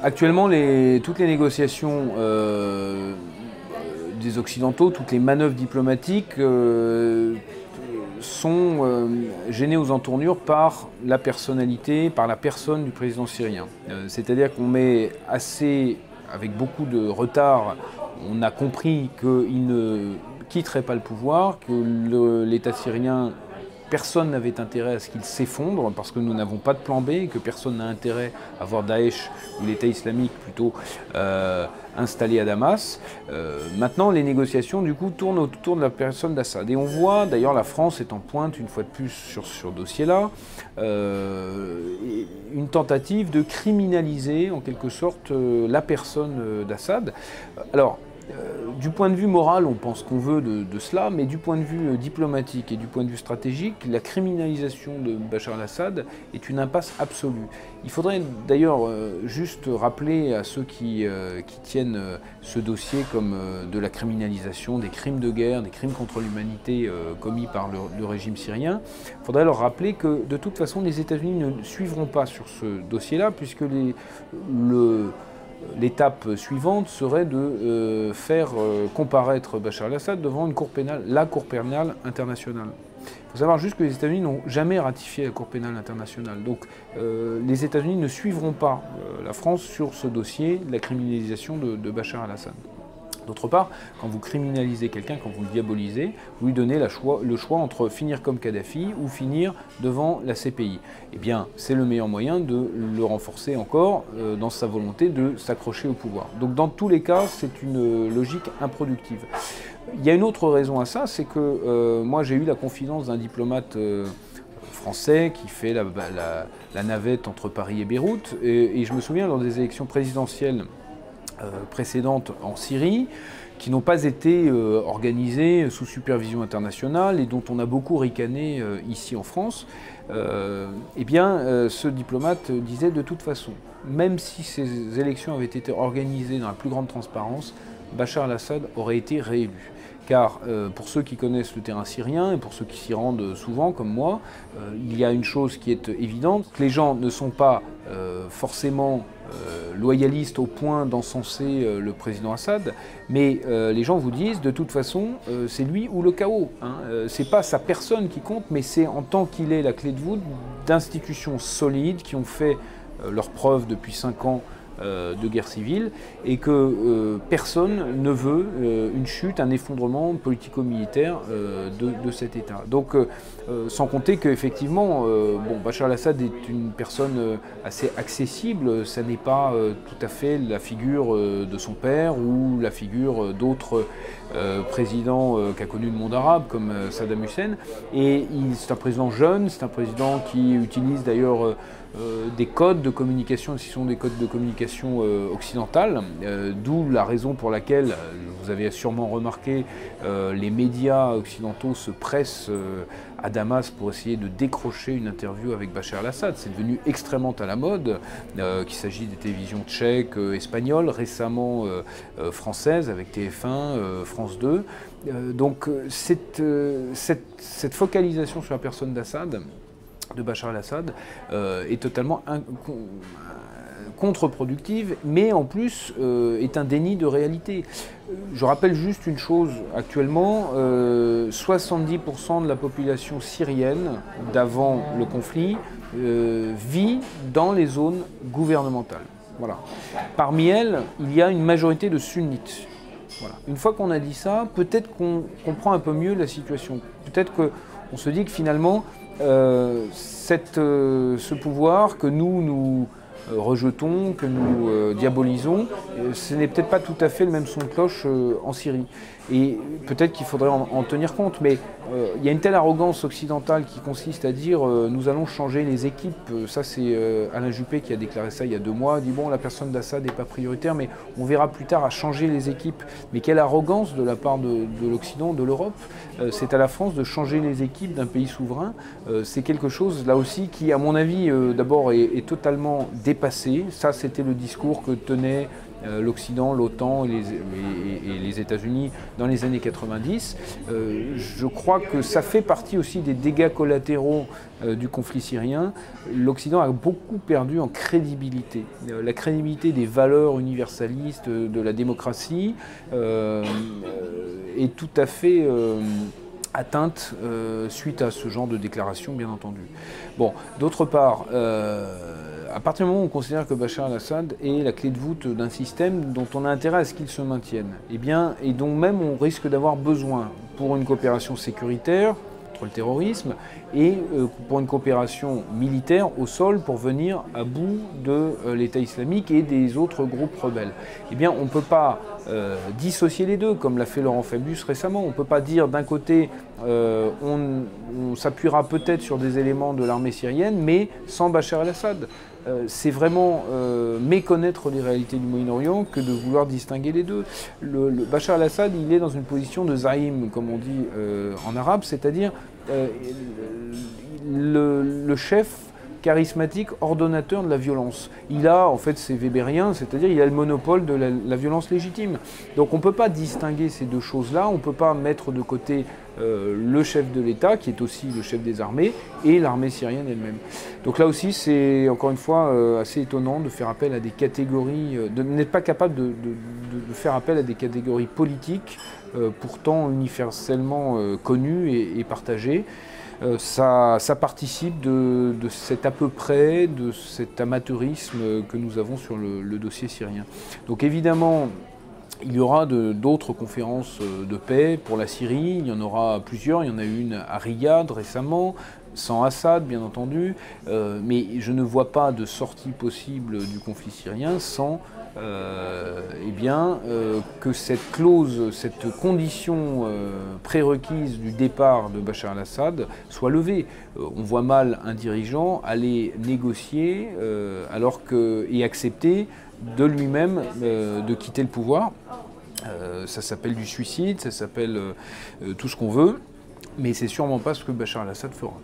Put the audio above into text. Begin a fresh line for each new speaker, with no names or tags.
Actuellement, toutes les négociations euh, des Occidentaux, toutes les manœuvres diplomatiques euh, sont euh, gênées aux entournures par la personnalité, par la personne du président syrien. C'est-à-dire qu'on met assez, avec beaucoup de retard, on a compris qu'il ne quitterait pas le pouvoir, que l'État syrien personne n'avait intérêt à ce qu'il s'effondre parce que nous n'avons pas de plan B et que personne n'a intérêt à voir Daesh ou l'État islamique plutôt euh, installé à Damas. Euh, maintenant, les négociations du coup tournent autour de la personne d'Assad. Et on voit d'ailleurs la France est en pointe une fois de plus sur ce dossier-là, euh, une tentative de criminaliser en quelque sorte la personne d'Assad. Alors, euh, du point de vue moral, on pense qu'on veut de, cela, mais du point de vue euh, diplomatique et du point de vue stratégique, la criminalisation de Bachar al-Assad est une impasse absolue. Il faudrait d'ailleurs euh, juste rappeler à ceux qui, tiennent ce dossier comme de la criminalisation des crimes de guerre, des crimes contre l'humanité commis par le, régime syrien, il faudrait leur rappeler que de toute façon les États-Unis ne suivront pas sur ce dossier-là, puisque le l'étape suivante serait de euh, faire euh, comparaître Bachar al-Assad devant une cour pénale, la Cour pénale internationale. Il faut savoir juste que les États-Unis n'ont jamais ratifié la Cour pénale internationale. Donc euh, les États-Unis ne suivront pas la France sur ce dossier de la criminalisation de Bachar al-Assad. D'autre part, quand vous criminalisez quelqu'un, quand vous le diabolisez, vous lui donnez le choix entre finir comme Kadhafi ou finir devant la CPI. Eh bien, c'est le meilleur moyen de le renforcer encore euh, dans sa volonté de s'accrocher au pouvoir. Donc dans tous les cas, c'est une logique improductive. Il y a une autre raison à ça, c'est que euh, moi j'ai eu la confidence d'un diplomate euh, français qui fait la, navette entre Paris et Beyrouth, et je me souviens dans des élections présidentielles euh, précédentes en Syrie, qui n'ont pas été euh, organisées sous supervision internationale et dont on a beaucoup ricané euh, ici en France, eh bien, ce diplomate disait de toute façon, même si ces élections avaient été organisées dans la plus grande transparence, Bachar al-Assad aurait été réélu. Car pour ceux qui connaissent le terrain syrien et pour ceux qui s'y rendent souvent, comme moi, il y a une chose qui est évidente, les gens ne sont pas forcément euh, loyaliste au point d'encenser euh, le président Assad, mais euh, les gens vous disent de toute façon c'est lui ou le chaos. Hein. c'est pas sa personne qui compte, mais c'est en tant qu'il est la clé de voûte d'institutions solides qui ont fait leur preuve depuis cinq ans euh, de guerre civile et que euh, personne ne veut euh, une chute, un effondrement politico-militaire de, cet État. Donc, sans compter qu'effectivement, bon, Bachar al-Assad est une personne assez accessible, ça n'est pas tout à fait la figure de son père ou la figure d'autres présidents qu'a connu le monde arabe comme Saddam Hussein. Et c'est un président jeune, c'est un président qui utilise d'ailleurs euh, des codes de communication, ce sont des codes de communication euh, occidentales, euh, d'où la raison pour laquelle, vous avez sûrement remarqué, les médias occidentaux se pressent à Damas pour essayer de décrocher une interview avec Bachar al-Assad. C'est devenu extrêmement à la mode, qu'il s'agit des télévisions tchèques, espagnoles, récemment françaises avec TF1, France 2. donc cette focalisation sur la personne d'Assad, de Bachar al-Assad euh, est totalement contre-productive, mais en plus euh, est un déni de réalité. Je rappelle juste une chose, actuellement, 70% euh, de la population syrienne d'avant le conflit vit dans les zones gouvernementales. Parmi elles, il y a une majorité de sunnites. Une fois qu'on a dit ça, peut-être qu'on comprend un peu mieux la situation. Peut-être qu'on se dit que finalement, euh, euh, ce pouvoir que nous, nous rejetons, que nous diabolisons, ce n'est peut-être pas tout à fait le même son de cloche en Syrie. Et peut-être qu'il faudrait en, tenir compte, mais euh, il y a une telle arrogance occidentale qui consiste à dire euh, nous allons changer les équipes. Euh, ça, c'est Alain Juppé qui a déclaré ça il y a deux mois. Il dit bon, la personne d'Assad n'est pas prioritaire, mais on verra plus tard à changer les équipes. Mais quelle arrogance de la part de, l'Occident, de l'Europe. c'est à la France de changer les équipes d'un pays souverain. c'est quelque chose, là aussi, qui, à mon avis, d'abord est, est, totalement dépassé. Ça, c'était le discours que tenait euh, l'Occident, l'OTAN et les, États-Unis dans les années 90. Euh, je crois que ça fait partie aussi des dégâts collatéraux euh, du conflit syrien. L'Occident a beaucoup perdu en crédibilité. la crédibilité des valeurs universalistes de la démocratie est tout à fait atteinte suite à ce genre de déclaration, bien entendu. Bon, d'autre part, à partir du moment où on considère que Bachar al-Assad est la clé de voûte d'un système dont on a intérêt à ce qu'il se maintienne, et eh bien, et dont même on risque d'avoir besoin pour une coopération sécuritaire, le terrorisme et euh, pour une coopération militaire au sol pour venir à bout de euh, l'État islamique et des autres groupes rebelles. Eh bien, on ne peut pas euh, dissocier les deux, comme l'a fait Laurent Fabius récemment. On ne peut pas dire d'un côté, on, on s'appuiera peut-être sur des éléments de l'armée syrienne, mais sans Bachar el-Assad. c'est vraiment méconnaître les réalités du Moyen-Orient que de vouloir distinguer les deux. Bachar el-Assad, il est dans une position de zaïm, comme on dit en arabe, c'est-à-dire euh, le, chef charismatique, ordonnateur de la violence. Il a, en fait, c'est Weberien, c'est-à-dire il a le monopole de la, violence légitime. Donc on ne peut pas distinguer ces deux choses-là, on ne peut pas mettre de côté euh, le chef de l'État, qui est aussi le chef des armées, et l'armée syrienne elle-même. Donc là aussi, c'est encore une fois euh, assez étonnant de faire appel à des catégories, de n'être pas capable de, faire appel à des catégories politiques euh, pourtant universellement euh, connu et, partagé. Euh, ça, participe de, cet à peu près, de cet amateurisme que nous avons sur le, dossier syrien. Donc évidemment, il y aura d'autres conférences de paix pour la Syrie, il y en aura plusieurs, il y en a eu une à Riyad récemment, sans Assad bien entendu, mais je ne vois pas de sortie possible du conflit syrien sans euh, eh bien, euh, que cette clause, cette condition euh, prérequise du départ de Bachar al-Assad soit levée. on voit mal un dirigeant aller négocier alors que, et accepter de lui-même de quitter le pouvoir. ça s'appelle du suicide, ça s'appelle tout ce qu'on veut, mais c'est sûrement pas ce que Bachar al-Assad fera.